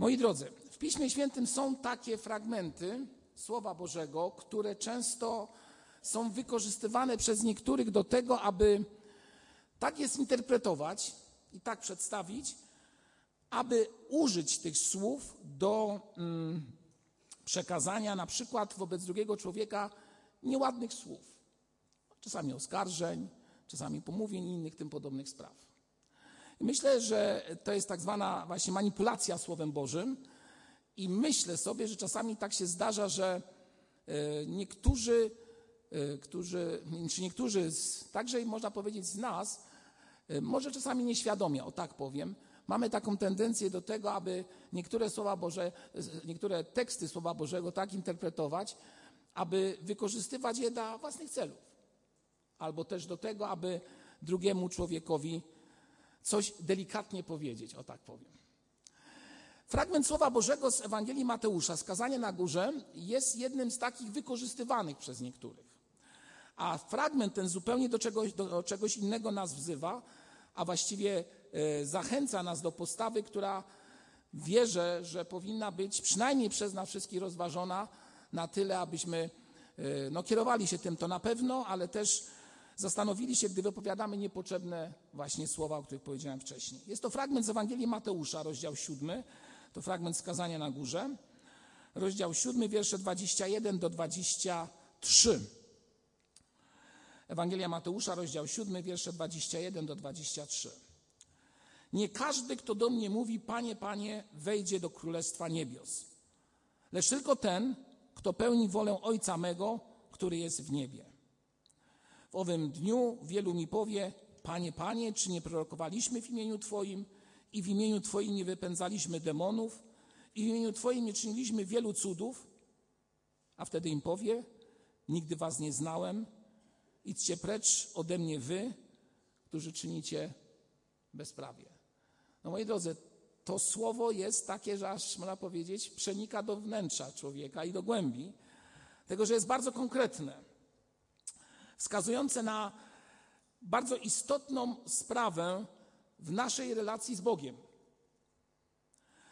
Moi drodzy, w Piśmie Świętym są takie fragmenty Słowa Bożego, które często są wykorzystywane przez niektórych do tego, aby tak je zinterpretować i tak przedstawić, aby użyć tych słów do mm, przekazania na przykład wobec drugiego człowieka nieładnych słów, czasami oskarżeń, czasami pomówień i innych tym podobnych spraw. Myślę, że to jest tak zwana właśnie manipulacja Słowem Bożym i myślę sobie, że czasami tak się zdarza, że e, niektórzy, e, którzy, czy niektórzy, także można powiedzieć z nas, e, może czasami nieświadomie, o tak powiem, mamy taką tendencję do tego, aby niektóre słowa Boże, niektóre teksty Słowa Bożego tak interpretować, aby wykorzystywać je dla własnych celów. Albo też do tego, aby drugiemu człowiekowi coś delikatnie powiedzieć, o tak powiem. Fragment Słowa Bożego z Ewangelii Mateusza, skazanie na górze, jest jednym z takich wykorzystywanych przez niektórych. A fragment ten zupełnie do czegoś, do czegoś innego nas wzywa, a właściwie e, zachęca nas do postawy, która wierzę, że powinna być przynajmniej przez nas wszystkich rozważona na tyle, abyśmy e, no, kierowali się tym to na pewno, ale też zastanowili się, gdy wypowiadamy niepotrzebne właśnie słowa, o których powiedziałem wcześniej. Jest to fragment z Ewangelii Mateusza, rozdział 7, to fragment skazania na górze, rozdział 7, wiersze 21 do 23. Ewangelia Mateusza, rozdział 7, wiersze 21 do 23. Nie każdy, kto do mnie mówi, Panie, Panie, wejdzie do Królestwa Niebios, lecz tylko ten, kto pełni wolę Ojca mego, który jest w niebie. W owym dniu wielu mi powie, Panie, Panie, czy nie prorokowaliśmy w imieniu Twoim? I w imieniu Twoim nie wypędzaliśmy demonów? I w imieniu Twoim nie czyniliśmy wielu cudów? A wtedy im powie, nigdy Was nie znałem, idźcie precz ode mnie Wy, którzy czynicie bezprawie. No moi drodzy, to słowo jest takie, że aż można powiedzieć, przenika do wnętrza człowieka i do głębi, tego, że jest bardzo konkretne wskazujące na bardzo istotną sprawę w naszej relacji z Bogiem.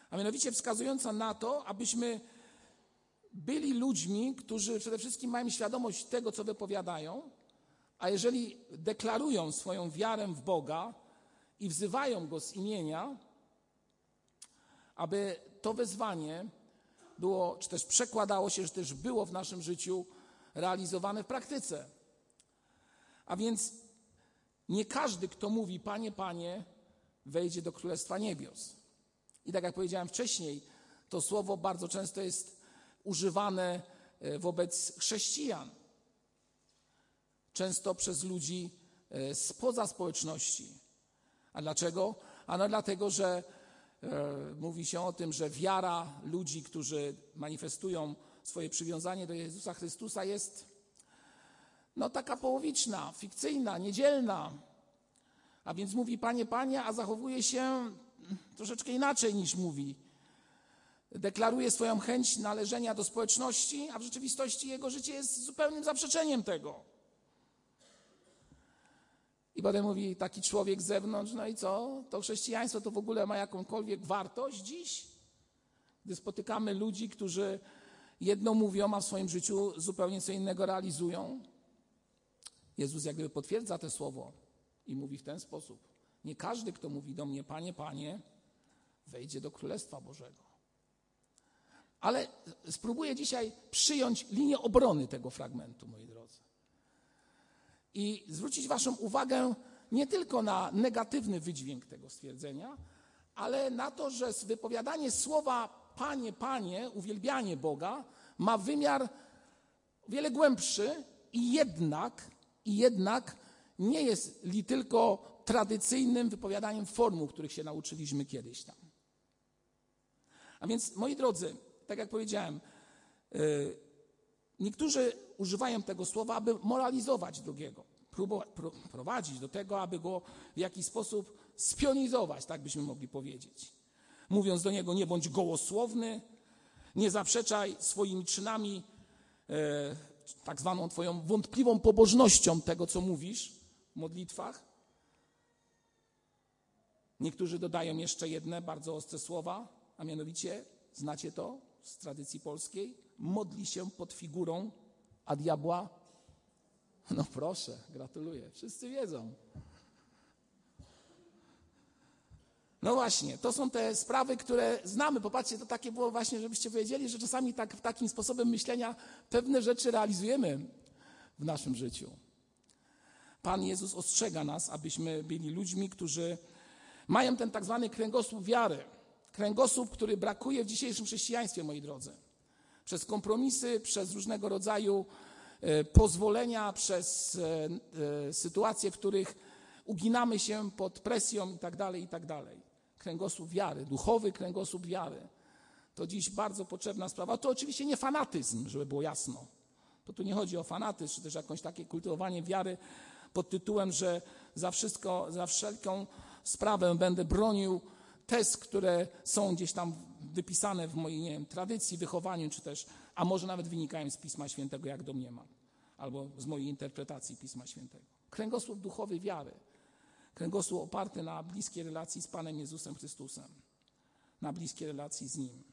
A mianowicie wskazująca na to, abyśmy byli ludźmi, którzy przede wszystkim mają świadomość tego, co wypowiadają, a jeżeli deklarują swoją wiarę w Boga i wzywają Go z imienia, aby to wezwanie było, czy też przekładało się, że też było w naszym życiu realizowane w praktyce. A więc nie każdy, kto mówi Panie, Panie, wejdzie do Królestwa Niebios. I tak jak powiedziałem wcześniej, to słowo bardzo często jest używane e, wobec chrześcijan. Często przez ludzi e, spoza społeczności. A dlaczego? Ano dlatego, że e, mówi się o tym, że wiara ludzi, którzy manifestują swoje przywiązanie do Jezusa Chrystusa jest no taka połowiczna, fikcyjna, niedzielna. A więc mówi Panie, Panie, a zachowuje się troszeczkę inaczej niż mówi. Deklaruje swoją chęć należenia do społeczności, a w rzeczywistości jego życie jest zupełnym zaprzeczeniem tego. I potem mówi taki człowiek z zewnątrz, no i co? To chrześcijaństwo to w ogóle ma jakąkolwiek wartość dziś? Gdy spotykamy ludzi, którzy jedno mówią, a w swoim życiu zupełnie co innego realizują. Jezus jak gdyby potwierdza to słowo i mówi w ten sposób. Nie każdy, kto mówi do mnie, Panie, Panie, wejdzie do Królestwa Bożego. Ale spróbuję dzisiaj przyjąć linię obrony tego fragmentu, moi drodzy. I zwrócić Waszą uwagę nie tylko na negatywny wydźwięk tego stwierdzenia, ale na to, że wypowiadanie słowa Panie, Panie, uwielbianie Boga ma wymiar wiele głębszy i jednak i jednak nie jest li tylko tradycyjnym wypowiadaniem formuł, których się nauczyliśmy kiedyś tam. A więc, moi drodzy, tak jak powiedziałem, yy, niektórzy używają tego słowa, aby moralizować drugiego, próbować, prowadzić do tego, aby go w jakiś sposób spionizować, tak byśmy mogli powiedzieć. Mówiąc do niego, nie bądź gołosłowny, nie zaprzeczaj swoimi czynami yy, tak zwaną Twoją wątpliwą pobożnością tego, co mówisz w modlitwach. Niektórzy dodają jeszcze jedne bardzo ostre słowa. a mianowicie, znacie to z tradycji polskiej, modli się pod figurą, a diabła? No proszę, gratuluję, wszyscy wiedzą. No właśnie, to są te sprawy, które znamy. Popatrzcie, to takie było właśnie, żebyście wiedzieli, że czasami tak, takim sposobem myślenia pewne rzeczy realizujemy w naszym życiu. Pan Jezus ostrzega nas, abyśmy byli ludźmi, którzy mają ten tak zwany kręgosłup wiary. Kręgosłup, który brakuje w dzisiejszym chrześcijaństwie, moi drodzy. Przez kompromisy, przez różnego rodzaju e, pozwolenia, przez e, e, sytuacje, w których uginamy się pod presją i tak Kręgosłup wiary, duchowy kręgosłup wiary. To dziś bardzo potrzebna sprawa. To oczywiście nie fanatyzm, żeby było jasno. To tu nie chodzi o fanatyzm, czy też jakąś takie kultywowanie wiary pod tytułem, że za wszystko, za wszelką sprawę będę bronił tez, które są gdzieś tam wypisane w mojej nie wiem, tradycji, wychowaniu, czy też, a może nawet wynikają z Pisma Świętego, jak domniemam, albo z mojej interpretacji Pisma Świętego. Kręgosłup duchowy wiary. Kręgosłup oparty na bliskiej relacji z Panem Jezusem Chrystusem. Na bliskiej relacji z Nim.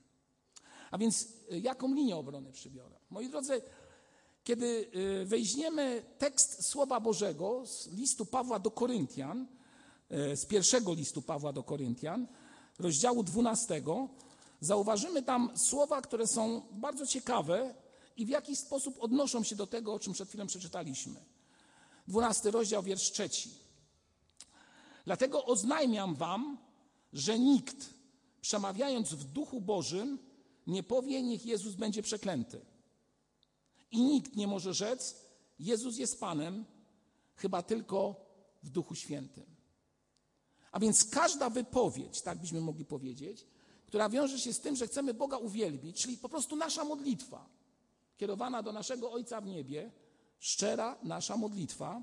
A więc y, jaką linię obrony przybiorę? Moi drodzy, kiedy y, weźmiemy tekst Słowa Bożego z listu Pawła do Koryntian, y, z pierwszego listu Pawła do Koryntian, rozdziału 12, zauważymy tam słowa, które są bardzo ciekawe i w jakiś sposób odnoszą się do tego, o czym przed chwilą przeczytaliśmy. 12 rozdział, wiersz trzeci. Dlatego oznajmiam wam, że nikt, przemawiając w duchu Bożym, nie powie, niech Jezus będzie przeklęty. I nikt nie może rzec, Jezus jest Panem, chyba tylko w Duchu Świętym. A więc każda wypowiedź, tak byśmy mogli powiedzieć, która wiąże się z tym, że chcemy Boga uwielbić, czyli po prostu nasza modlitwa, kierowana do naszego Ojca w niebie, szczera nasza modlitwa,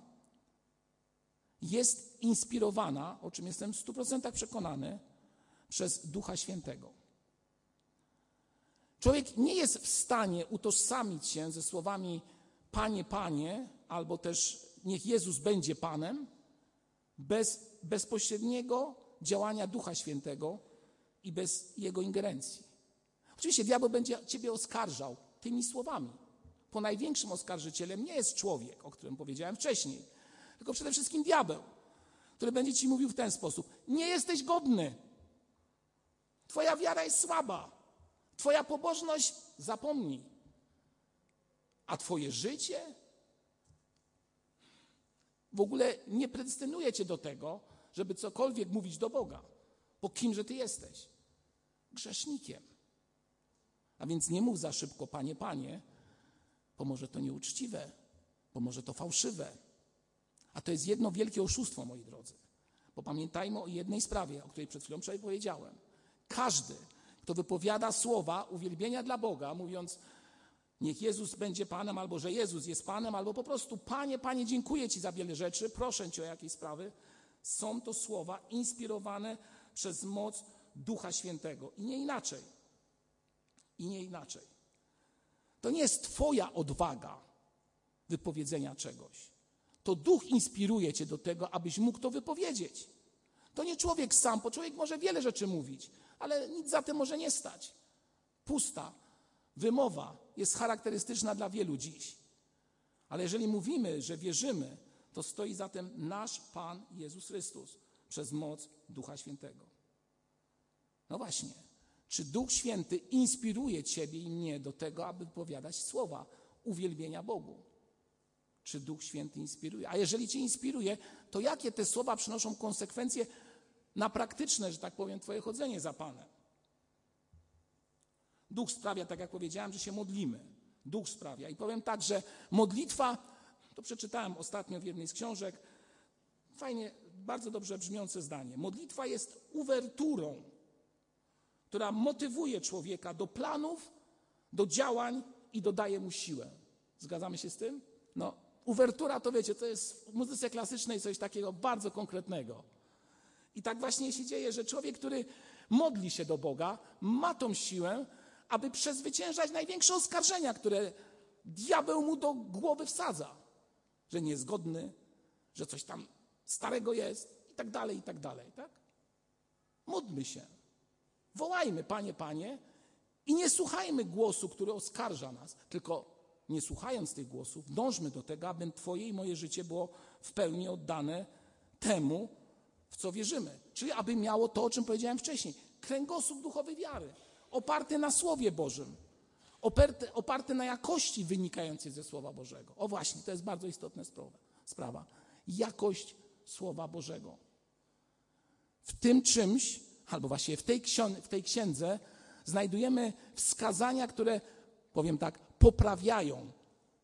jest inspirowana, o czym jestem w 100% przekonany, przez Ducha Świętego. Człowiek nie jest w stanie utożsamić się ze słowami Panie, Panie, albo też niech Jezus będzie Panem, bez bezpośredniego działania Ducha Świętego i bez Jego ingerencji. Oczywiście diabeł będzie Ciebie oskarżał tymi słowami. Po największym oskarżycielem nie jest człowiek, o którym powiedziałem wcześniej, tylko przede wszystkim diabeł, który będzie Ci mówił w ten sposób: Nie jesteś godny. Twoja wiara jest słaba. Twoja pobożność zapomnij. A Twoje życie w ogóle nie predestynuje Cię do tego, żeby cokolwiek mówić do Boga. Bo kimże Ty jesteś? Grzesznikiem. A więc nie mów za szybko, Panie, Panie, bo może to nieuczciwe, bo może to fałszywe. A to jest jedno wielkie oszustwo, moi drodzy. Bo pamiętajmy o jednej sprawie, o której przed chwilą powiedziałem. Każdy, kto wypowiada słowa uwielbienia dla Boga, mówiąc, niech Jezus będzie Panem, albo że Jezus jest Panem, albo po prostu, Panie, Panie, dziękuję Ci za wiele rzeczy, proszę Cię o jakieś sprawy, są to słowa inspirowane przez moc Ducha Świętego. I nie inaczej. I nie inaczej. To nie jest Twoja odwaga wypowiedzenia czegoś. To Duch inspiruje Cię do tego, abyś mógł to wypowiedzieć. To nie człowiek sam, bo człowiek może wiele rzeczy mówić, ale nic za tym może nie stać. Pusta wymowa jest charakterystyczna dla wielu dziś. Ale jeżeli mówimy, że wierzymy, to stoi za tym nasz Pan Jezus Chrystus przez moc Ducha Świętego. No właśnie, czy Duch Święty inspiruje Ciebie i mnie do tego, aby wypowiadać słowa uwielbienia Bogu? Czy Duch Święty inspiruje? A jeżeli Cię inspiruje, to jakie te słowa przynoszą konsekwencje na praktyczne, że tak powiem, Twoje chodzenie za Panem. Duch sprawia, tak jak powiedziałem, że się modlimy. Duch sprawia. I powiem tak, że modlitwa, to przeczytałem ostatnio w jednej z książek, fajnie, bardzo dobrze brzmiące zdanie. Modlitwa jest uwerturą, która motywuje człowieka do planów, do działań i dodaje mu siłę. Zgadzamy się z tym? No, uwertura to wiecie, to jest w muzyce klasycznej coś takiego bardzo konkretnego. I tak właśnie się dzieje, że człowiek, który modli się do Boga, ma tą siłę, aby przezwyciężać największe oskarżenia, które diabeł mu do głowy wsadza. Że niezgodny, że coś tam starego jest i tak dalej, i tak dalej. Tak? Módlmy się. Wołajmy, Panie, Panie, i nie słuchajmy głosu, który oskarża nas, tylko nie słuchając tych głosów, dążmy do tego, aby Twoje i moje życie było w pełni oddane temu, w co wierzymy. Czyli aby miało to, o czym powiedziałem wcześniej, kręgosłup duchowy wiary, oparty na Słowie Bożym, oparty, oparty na jakości wynikającej ze Słowa Bożego. O właśnie, to jest bardzo istotna sprawa. sprawa. Jakość Słowa Bożego. W tym czymś, albo właściwie w tej, w tej księdze, znajdujemy wskazania, które, powiem tak, poprawiają,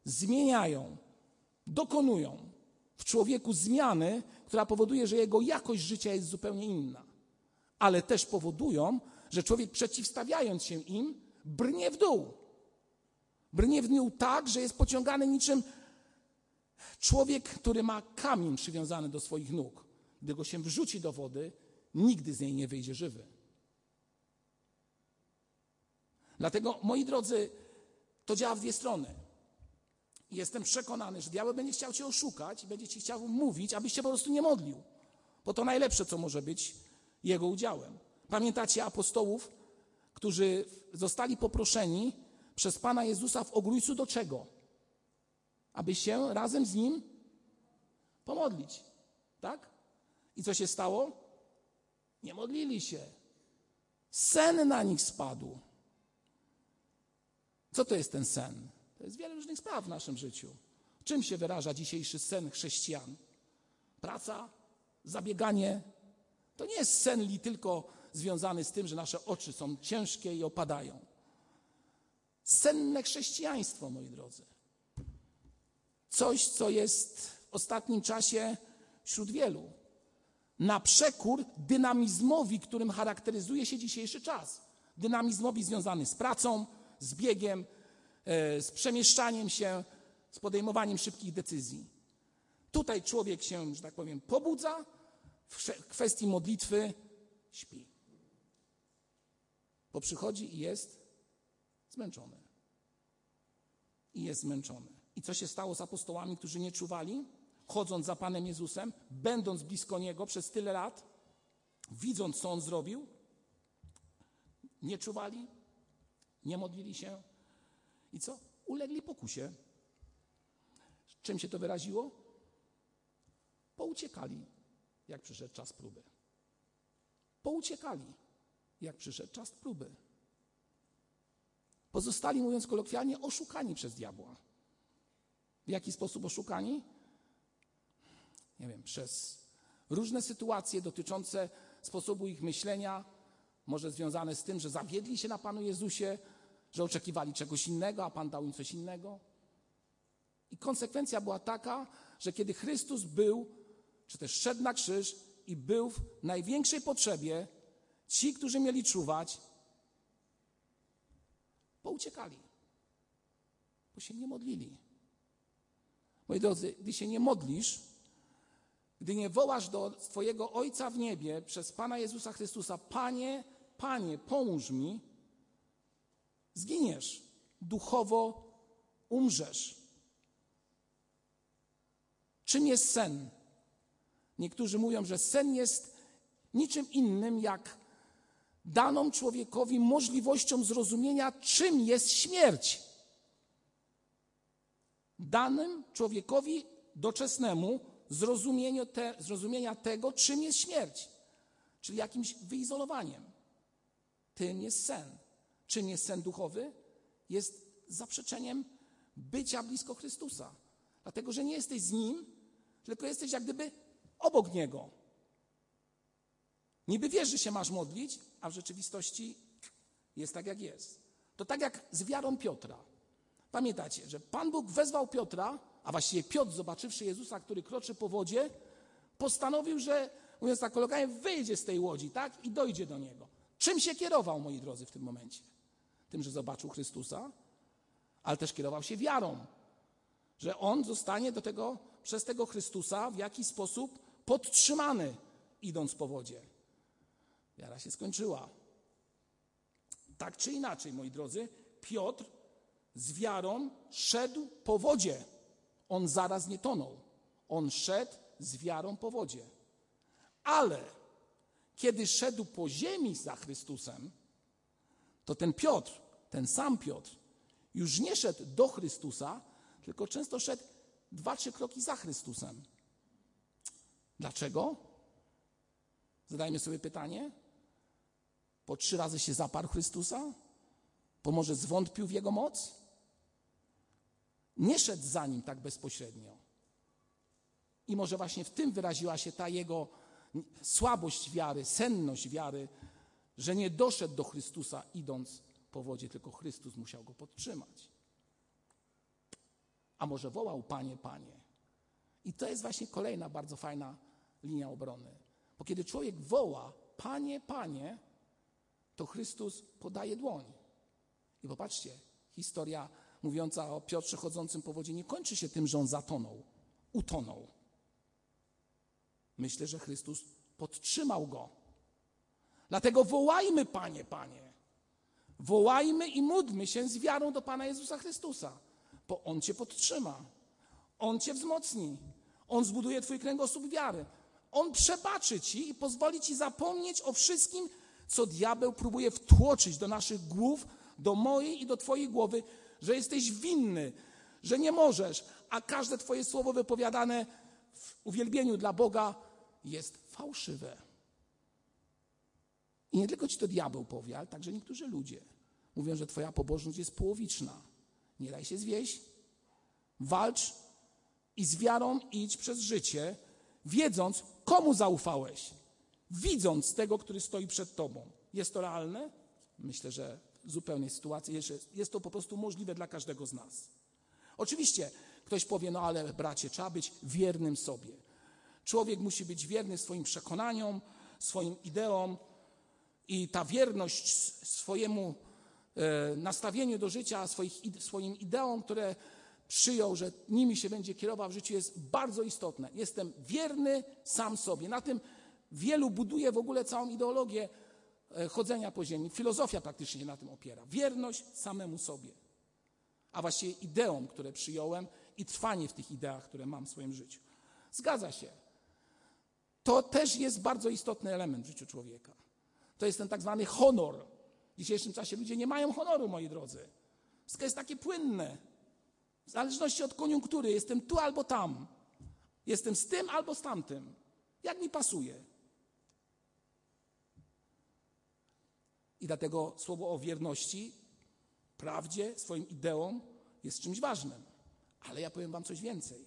zmieniają, dokonują w człowieku zmiany, która powoduje, że jego jakość życia jest zupełnie inna. Ale też powodują, że człowiek przeciwstawiając się im, brnie w dół. Brnie w dół tak, że jest pociągany niczym człowiek, który ma kamień przywiązany do swoich nóg. Gdy go się wrzuci do wody, nigdy z niej nie wyjdzie żywy. Dlatego, moi drodzy, to działa w dwie strony. Jestem przekonany, że diabeł będzie chciał cię oszukać i będzie ci chciał mówić, abyś się po prostu nie modlił. Bo to najlepsze, co może być jego udziałem. Pamiętacie apostołów, którzy zostali poproszeni przez Pana Jezusa w ogrójcu do czego? Aby się razem z Nim pomodlić. Tak? I co się stało? Nie modlili się. Sen na nich spadł. Co to jest ten sen? To jest wiele różnych spraw w naszym życiu. Czym się wyraża dzisiejszy sen chrześcijan? Praca, zabieganie. To nie jest sen li tylko związany z tym, że nasze oczy są ciężkie i opadają. Senne chrześcijaństwo, moi drodzy. Coś, co jest w ostatnim czasie wśród wielu. Na przekór dynamizmowi, którym charakteryzuje się dzisiejszy czas. Dynamizmowi związany z pracą, z biegiem, e, z przemieszczaniem się, z podejmowaniem szybkich decyzji. Tutaj człowiek się, że tak powiem, pobudza, w kwestii modlitwy śpi. Bo przychodzi i jest zmęczony. I jest zmęczony. I co się stało z apostołami, którzy nie czuwali, chodząc za Panem Jezusem, będąc blisko Niego przez tyle lat, widząc, co On zrobił? Nie czuwali, nie modlili się i co? Ulegli pokusie. Czym się to wyraziło? Pouciekali, jak przyszedł czas próby. Pouciekali, jak przyszedł czas próby. Pozostali, mówiąc kolokwialnie, oszukani przez diabła. W jaki sposób oszukani? Nie wiem, przez różne sytuacje dotyczące sposobu ich myślenia, może związane z tym, że zawiedli się na Panu Jezusie, że oczekiwali czegoś innego, a Pan dał im coś innego. I konsekwencja była taka, że kiedy Chrystus był, czy też szedł na krzyż i był w największej potrzebie, ci, którzy mieli czuwać, pouciekali, bo się nie modlili. Moi drodzy, gdy się nie modlisz, gdy nie wołasz do Twojego Ojca w niebie przez Pana Jezusa Chrystusa, Panie, Panie, pomóż mi, zginiesz, duchowo umrzesz. Czym jest sen? Niektórzy mówią, że sen jest niczym innym jak daną człowiekowi możliwością zrozumienia, czym jest śmierć. Danym człowiekowi doczesnemu zrozumieniu te, zrozumienia tego, czym jest śmierć, czyli jakimś wyizolowaniem. Tym jest sen. Czym jest sen duchowy? Jest zaprzeczeniem bycia blisko Chrystusa. Dlatego, że nie jesteś z Nim, tylko jesteś jak gdyby obok Niego. Niby wiesz, że się masz modlić, a w rzeczywistości jest tak, jak jest. To tak jak z wiarą Piotra. Pamiętacie, że Pan Bóg wezwał Piotra, a właściwie Piotr, zobaczywszy Jezusa, który kroczy po wodzie, postanowił, że, mówiąc tak kolokwialnie, wyjdzie z tej łodzi, tak? I dojdzie do Niego. Czym się kierował, moi drodzy, w tym momencie? Tym, że zobaczył Chrystusa, ale też kierował się wiarą, że On zostanie do tego, przez tego Chrystusa w jakiś sposób podtrzymany, idąc po wodzie. Wiara się skończyła. Tak czy inaczej, moi drodzy, Piotr z wiarą szedł po wodzie. On zaraz nie tonął. On szedł z wiarą po wodzie. Ale kiedy szedł po ziemi za Chrystusem, to ten Piotr, ten sam Piotr, już nie szedł do Chrystusa, tylko często szedł dwa, trzy kroki za Chrystusem. Dlaczego? Zadajmy sobie pytanie. Po trzy razy się zaparł Chrystusa? Bo może zwątpił w Jego moc? Nie szedł za Nim tak bezpośrednio. I może właśnie w tym wyraziła się ta Jego słabość wiary, senność wiary, że nie doszedł do Chrystusa idąc po wodzie, tylko Chrystus musiał go podtrzymać. A może wołał Panie, Panie. I to jest właśnie kolejna bardzo fajna linia obrony. Bo kiedy człowiek woła Panie, Panie, to Chrystus podaje dłoń. I popatrzcie, historia mówiąca o Piotrze chodzącym po wodzie nie kończy się tym, że on zatonął, utonął. Myślę, że Chrystus podtrzymał go. Dlatego wołajmy, Panie, Panie. Wołajmy i módlmy się z wiarą do Pana Jezusa Chrystusa, bo On Cię podtrzyma. On Cię wzmocni. On zbuduje Twój kręgosłup wiary. On przebaczy Ci i pozwoli Ci zapomnieć o wszystkim, co diabeł próbuje wtłoczyć do naszych głów, do mojej i do Twojej głowy, że jesteś winny, że nie możesz, a każde Twoje słowo wypowiadane w uwielbieniu dla Boga jest fałszywe. I nie tylko ci to diabeł powie, ale także niektórzy ludzie mówią, że Twoja pobożność jest połowiczna. Nie daj się zwieść, walcz i z wiarą idź przez życie, wiedząc, komu zaufałeś, widząc tego, który stoi przed Tobą. Jest to realne? Myślę, że w zupełnej sytuacji jest, jest to po prostu możliwe dla każdego z nas. Oczywiście ktoś powie, no ale bracie, trzeba być wiernym sobie. Człowiek musi być wierny swoim przekonaniom, swoim ideom i ta wierność swojemu e, nastawieniu do życia, swoich, swoim ideom, które przyjął, że nimi się będzie kierował w życiu, jest bardzo istotne. Jestem wierny sam sobie. Na tym wielu buduje w ogóle całą ideologię e, chodzenia po ziemi. Filozofia praktycznie na tym opiera. Wierność samemu sobie. A właściwie ideom, które przyjąłem i trwanie w tych ideach, które mam w swoim życiu. Zgadza się. To też jest bardzo istotny element w życiu człowieka. To jest ten tak zwany honor. W dzisiejszym czasie ludzie nie mają honoru, moi drodzy. Wszystko jest takie płynne. W zależności od koniunktury jestem tu albo tam. Jestem z tym albo z tamtym. Jak mi pasuje. I dlatego słowo o wierności, prawdzie, swoim ideom jest czymś ważnym. Ale ja powiem Wam coś więcej.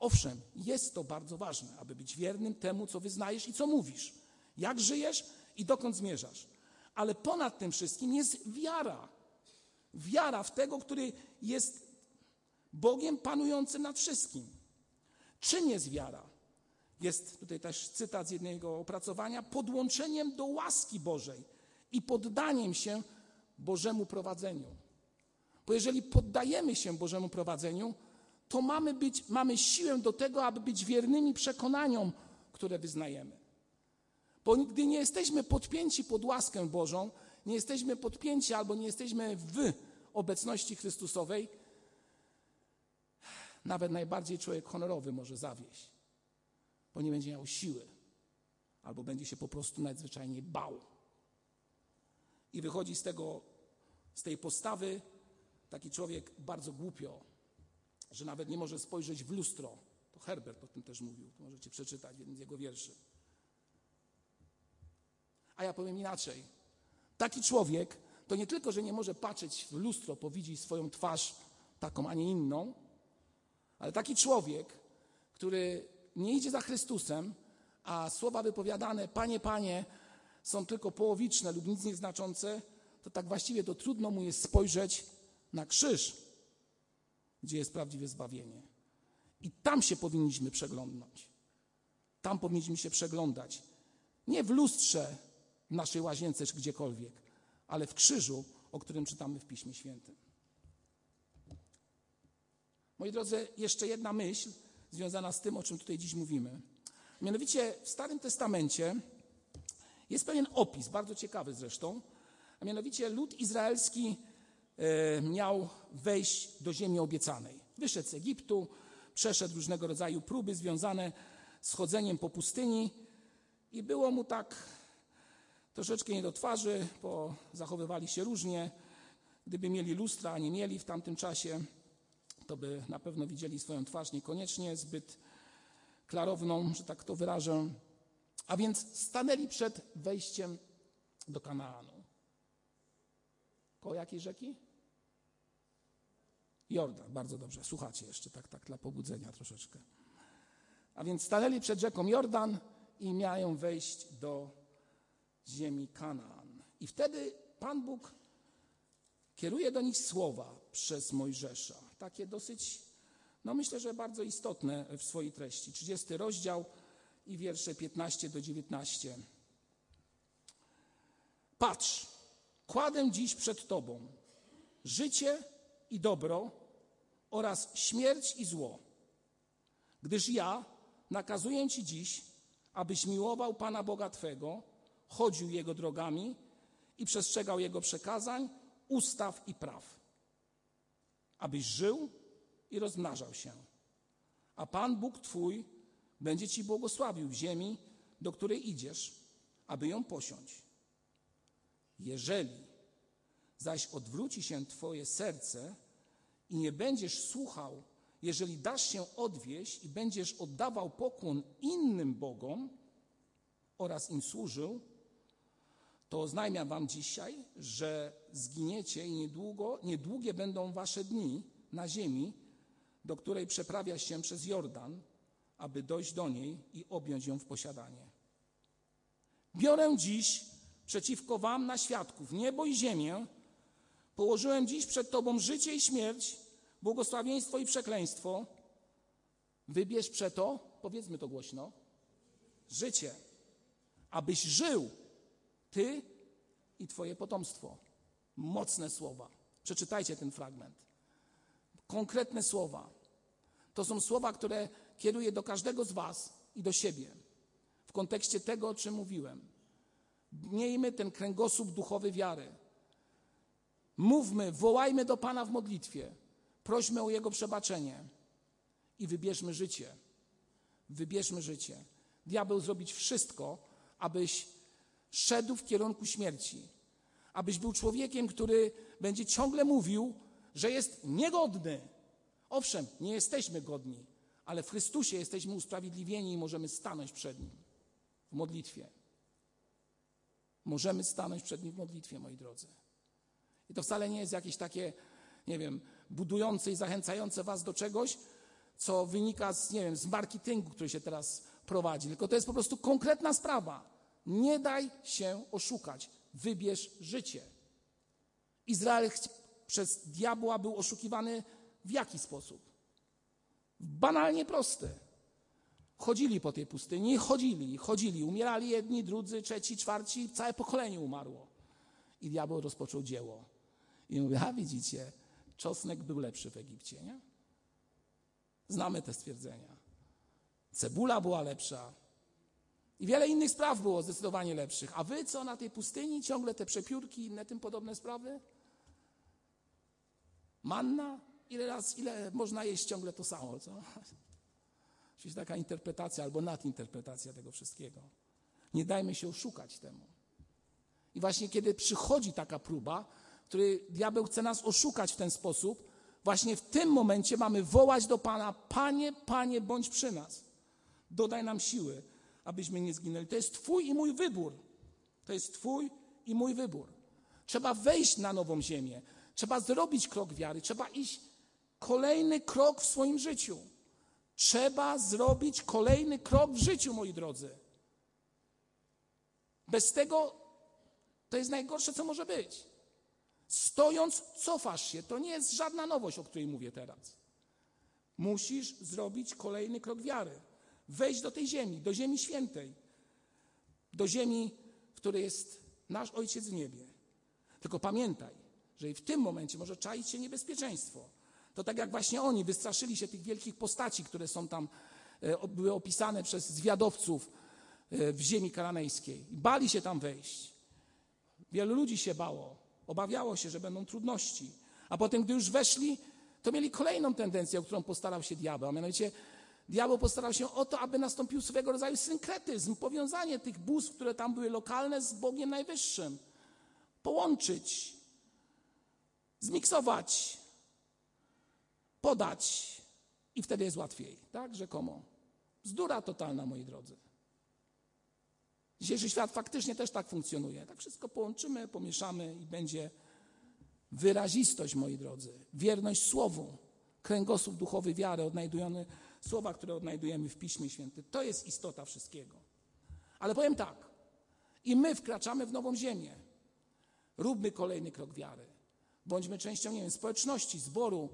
Owszem, jest to bardzo ważne, aby być wiernym temu, co wyznajesz i co mówisz, jak żyjesz i dokąd zmierzasz. Ale ponad tym wszystkim jest wiara. Wiara w tego, który jest Bogiem panującym nad wszystkim. Czym jest wiara? Jest tutaj też cytat z jednego opracowania: podłączeniem do łaski Bożej i poddaniem się Bożemu prowadzeniu. Bo jeżeli poddajemy się Bożemu prowadzeniu, to mamy, być, mamy siłę do tego, aby być wiernymi przekonaniom, które wyznajemy. Bo gdy nie jesteśmy podpięci pod łaskę Bożą, nie jesteśmy podpięci albo nie jesteśmy w obecności Chrystusowej, nawet najbardziej człowiek honorowy może zawieść, bo nie będzie miał siły, albo będzie się po prostu nadzwyczajnie bał. I wychodzi z tego, z tej postawy taki człowiek bardzo głupio, że nawet nie może spojrzeć w lustro. To Herbert o tym też mówił, to możecie przeczytać jeden z jego wierszy. A ja powiem inaczej. Taki człowiek to nie tylko, że nie może patrzeć w lustro, powiedzieć swoją twarz taką, a nie inną, ale taki człowiek, który nie idzie za Chrystusem, a słowa wypowiadane, Panie, Panie, są tylko połowiczne lub nic nieznaczące, to tak właściwie to trudno mu jest spojrzeć na krzyż, gdzie jest prawdziwe zbawienie. I tam się powinniśmy przeglądnąć. Tam powinniśmy się przeglądać. Nie w lustrze w naszej łazience czy gdziekolwiek, ale w krzyżu, o którym czytamy w Piśmie Świętym. Moi drodzy, jeszcze jedna myśl związana z tym, o czym tutaj dziś mówimy. Mianowicie w Starym Testamencie jest pewien opis, bardzo ciekawy zresztą, a mianowicie lud izraelski miał wejść do ziemi obiecanej. Wyszedł z Egiptu, przeszedł różnego rodzaju próby związane z chodzeniem po pustyni i było mu tak troszeczkę nie do twarzy, bo zachowywali się różnie. Gdyby mieli lustra, a nie mieli w tamtym czasie, to by na pewno widzieli swoją twarz niekoniecznie zbyt klarowną, że tak to wyrażę. A więc stanęli przed wejściem do Kanaanu. Koło jakiej rzeki? Jordan, bardzo dobrze. Słuchacie jeszcze, tak, tak, dla pobudzenia troszeczkę. A więc stanęli przed rzeką Jordan i miają wejść do ziemi Kanaan. I wtedy Pan Bóg kieruje do nich słowa przez Mojżesza. Takie dosyć, no myślę, że bardzo istotne w swojej treści. 30 rozdział i wiersze 15 do 19. Patrz, kładę dziś przed Tobą życie i dobro oraz śmierć i zło. Gdyż ja nakazuję Ci dziś, abyś miłował Pana Boga Twego, chodził Jego drogami i przestrzegał Jego przekazań, ustaw i praw, abyś żył i rozmnażał się. A Pan Bóg Twój będzie Ci błogosławił w ziemi, do której idziesz, aby ją posiąść. Jeżeli zaś odwróci się Twoje serce i nie będziesz słuchał, jeżeli dasz się odwieść i będziesz oddawał pokłon innym bogom oraz im służył, to oznajmiam wam dzisiaj, że zginiecie i niedługo, niedługie będą wasze dni na ziemi, do której przeprawia się przez Jordan, aby dojść do niej i objąć ją w posiadanie. Biorę dziś przeciwko wam na świadków niebo i ziemię, położyłem dziś przed tobą życie i śmierć, błogosławieństwo i przekleństwo. Wybierz przeto, powiedzmy to głośno, życie, abyś żył ty i twoje potomstwo. Mocne słowa. Przeczytajcie ten fragment. Konkretne słowa. To są słowa, które kieruję do każdego z was i do siebie. W kontekście tego, o czym mówiłem. Miejmy ten kręgosłup duchowy wiary. Mówmy, wołajmy do Pana w modlitwie. Prośmy o Jego przebaczenie i wybierzmy życie. Wybierzmy życie. Diabeł zrobić wszystko, abyś szedł w kierunku śmierci. Abyś był człowiekiem, który będzie ciągle mówił, że jest niegodny. Owszem, nie jesteśmy godni, ale w Chrystusie jesteśmy usprawiedliwieni i możemy stanąć przed Nim w modlitwie. Możemy stanąć przed Nim w modlitwie, moi drodzy. I to wcale nie jest jakieś takie, nie wiem, budujące i zachęcające Was do czegoś, co wynika z, nie wiem, z marketingu, który się teraz prowadzi, tylko to jest po prostu konkretna sprawa. Nie daj się oszukać. Wybierz życie. Izrael przez diabła był oszukiwany w jaki sposób? Banalnie prosty. Chodzili po tej pustyni, chodzili, chodzili, umierali jedni, drudzy, trzeci, czwarci, całe pokolenie umarło. I diabeł rozpoczął dzieło. I mówi, a widzicie, czosnek był lepszy w Egipcie, nie? Znamy te stwierdzenia. Cebula była lepsza. I wiele innych spraw było zdecydowanie lepszych. A wy co na tej pustyni? Ciągle te przepiórki i inne tym podobne sprawy? Manna? Ile raz, ile można jeść ciągle to samo, co? Czyli taka interpretacja albo nadinterpretacja tego wszystkiego. Nie dajmy się oszukać temu. I właśnie kiedy przychodzi taka próba, który diabeł chce nas oszukać w ten sposób, właśnie w tym momencie mamy wołać do Pana: Panie, Panie, bądź przy nas. Dodaj nam siły, abyśmy nie zginęli. To jest Twój i mój wybór. To jest Twój i mój wybór. Trzeba wejść na nową ziemię. Trzeba zrobić krok wiary. Trzeba iść kolejny krok w swoim życiu. Trzeba zrobić kolejny krok w życiu, moi drodzy. Bez tego to jest najgorsze, co może być. Stojąc, cofasz się. To nie jest żadna nowość, o której mówię teraz. Musisz zrobić kolejny krok wiary. Wejść do tej ziemi, do ziemi świętej. Do ziemi, w której jest nasz Ojciec w niebie. Tylko pamiętaj, że i w tym momencie może czaić się niebezpieczeństwo. To tak jak właśnie oni wystraszyli się tych wielkich postaci, które są tam, e, były opisane przez zwiadowców e, w ziemi kananejskiej. Bali się tam wejść. Wielu ludzi się bało. Obawiało się, że będą trudności. A potem, gdy już weszli, to mieli kolejną tendencję, o którą postarał się diabeł, a mianowicie Diabeł postarał się o to, aby nastąpił swego rodzaju synkretyzm, powiązanie tych bóstw, które tam były lokalne, z Bogiem Najwyższym. Połączyć, zmiksować, podać i wtedy jest łatwiej, tak? Rzekomo. Bzdura totalna, moi drodzy. Dzisiejszy świat faktycznie też tak funkcjonuje. Tak wszystko połączymy, pomieszamy i będzie wyrazistość, moi drodzy, wierność słowu, kręgosłup duchowy wiary, odnajdujemy słowa, które odnajdujemy w Piśmie Świętym. To jest istota wszystkiego. Ale powiem tak, i my wkraczamy w nową ziemię. Róbmy kolejny krok wiary. Bądźmy częścią, nie wiem, społeczności, zboru.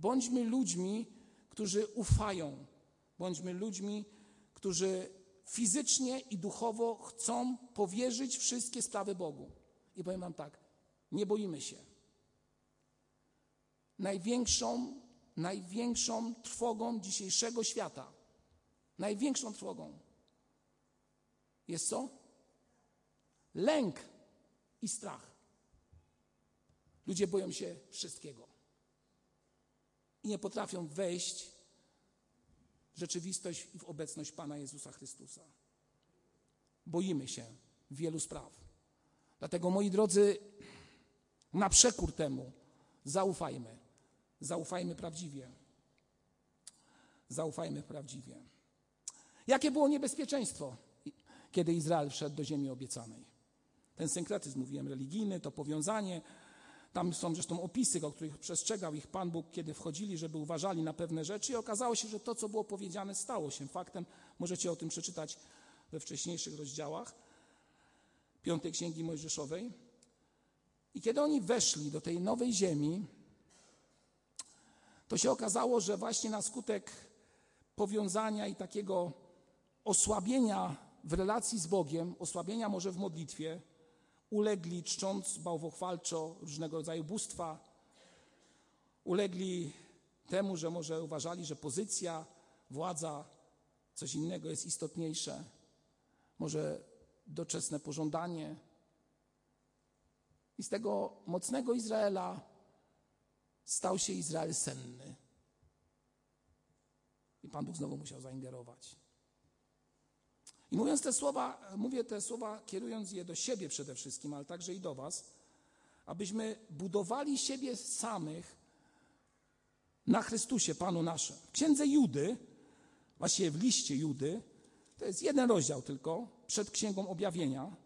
Bądźmy ludźmi, którzy ufają. Bądźmy ludźmi, którzy fizycznie i duchowo chcą powierzyć wszystkie sprawy Bogu. I powiem Wam tak, nie boimy się. Największą, największą trwogą dzisiejszego świata, największą trwogą jest co? Lęk i strach. Ludzie boją się wszystkiego nie potrafią wejść w rzeczywistość i w obecność Pana Jezusa Chrystusa. Boimy się wielu spraw. Dlatego, moi drodzy, na przekór temu zaufajmy. Zaufajmy prawdziwie. Zaufajmy prawdziwie. Jakie było niebezpieczeństwo, kiedy Izrael wszedł do ziemi obiecanej? Ten synkretyzm, mówiłem, religijny, to powiązanie, tam są zresztą opisy, o których przestrzegał ich Pan Bóg, kiedy wchodzili, żeby uważali na pewne rzeczy i okazało się, że to, co było powiedziane, stało się faktem. Możecie o tym przeczytać we wcześniejszych rozdziałach Piątej Księgi Mojżeszowej. I kiedy oni weszli do tej nowej ziemi, to się okazało, że właśnie na skutek powiązania i takiego osłabienia w relacji z Bogiem, osłabienia może w modlitwie, ulegli czcząc bałwochwalczo różnego rodzaju bóstwa, ulegli temu, że może uważali, że pozycja, władza, coś innego jest istotniejsze, może doczesne pożądanie. I z tego mocnego Izraela stał się Izrael senny. I Pan Bóg znowu musiał zaingerować. I mówiąc te słowa, mówię te słowa kierując je do siebie przede wszystkim, ale także i do Was, abyśmy budowali siebie samych na Chrystusie, Panu naszym. W księdze Judy, właściwie w liście Judy, to jest jeden rozdział tylko, przed księgą objawienia,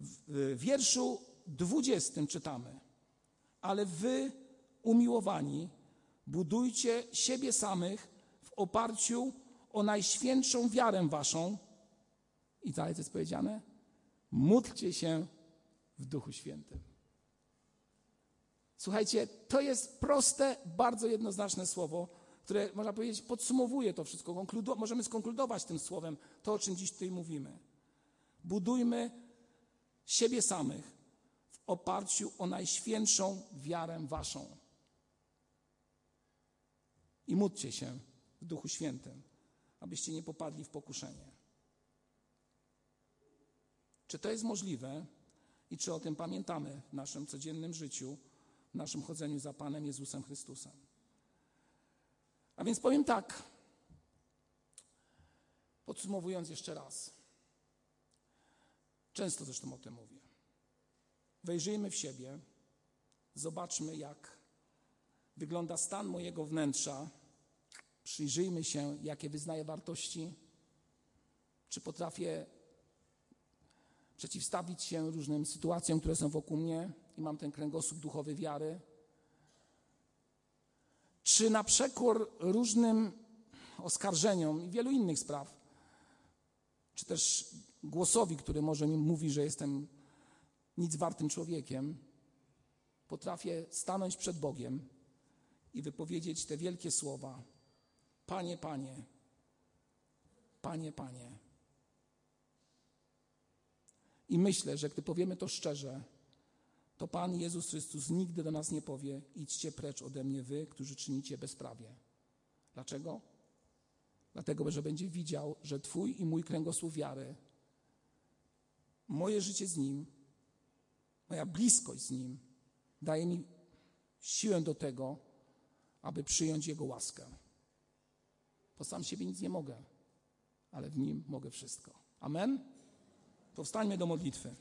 w wierszu dwudziestym czytamy, ale wy, umiłowani, budujcie siebie samych w oparciu o najświętszą wiarę waszą, i dalej co jest powiedziane? Módlcie się w Duchu Świętym. Słuchajcie, to jest proste, bardzo jednoznaczne słowo, które można powiedzieć podsumowuje to wszystko. Konkludu możemy skonkludować tym słowem to, o czym dziś tutaj mówimy. Budujmy siebie samych w oparciu o najświętszą wiarę waszą. I módlcie się w Duchu Świętym, abyście nie popadli w pokuszenie. Czy to jest możliwe i czy o tym pamiętamy w naszym codziennym życiu, w naszym chodzeniu za Panem Jezusem Chrystusem? A więc powiem tak, podsumowując jeszcze raz. Często zresztą o tym mówię. Wejrzyjmy w siebie, zobaczmy, jak wygląda stan mojego wnętrza, przyjrzyjmy się, jakie wyznaję wartości, czy potrafię przeciwstawić się różnym sytuacjom, które są wokół mnie i mam ten kręgosłup duchowy wiary? Czy na przekór różnym oskarżeniom i wielu innych spraw, czy też głosowi, który może mi mówi, że jestem nic wartym człowiekiem, potrafię stanąć przed Bogiem i wypowiedzieć te wielkie słowa: Panie, Panie, Panie, Panie. I myślę, że gdy powiemy to szczerze, to Pan Jezus Chrystus nigdy do nas nie powie: idźcie precz ode mnie, wy, którzy czynicie bezprawie. Dlaczego? Dlatego, że będzie widział, że Twój i mój kręgosłup wiary, moje życie z Nim, moja bliskość z Nim daje mi siłę do tego, aby przyjąć Jego łaskę. bo sam siebie nic nie mogę, ale w nim mogę wszystko. Amen? Powstańmy do modlitwy.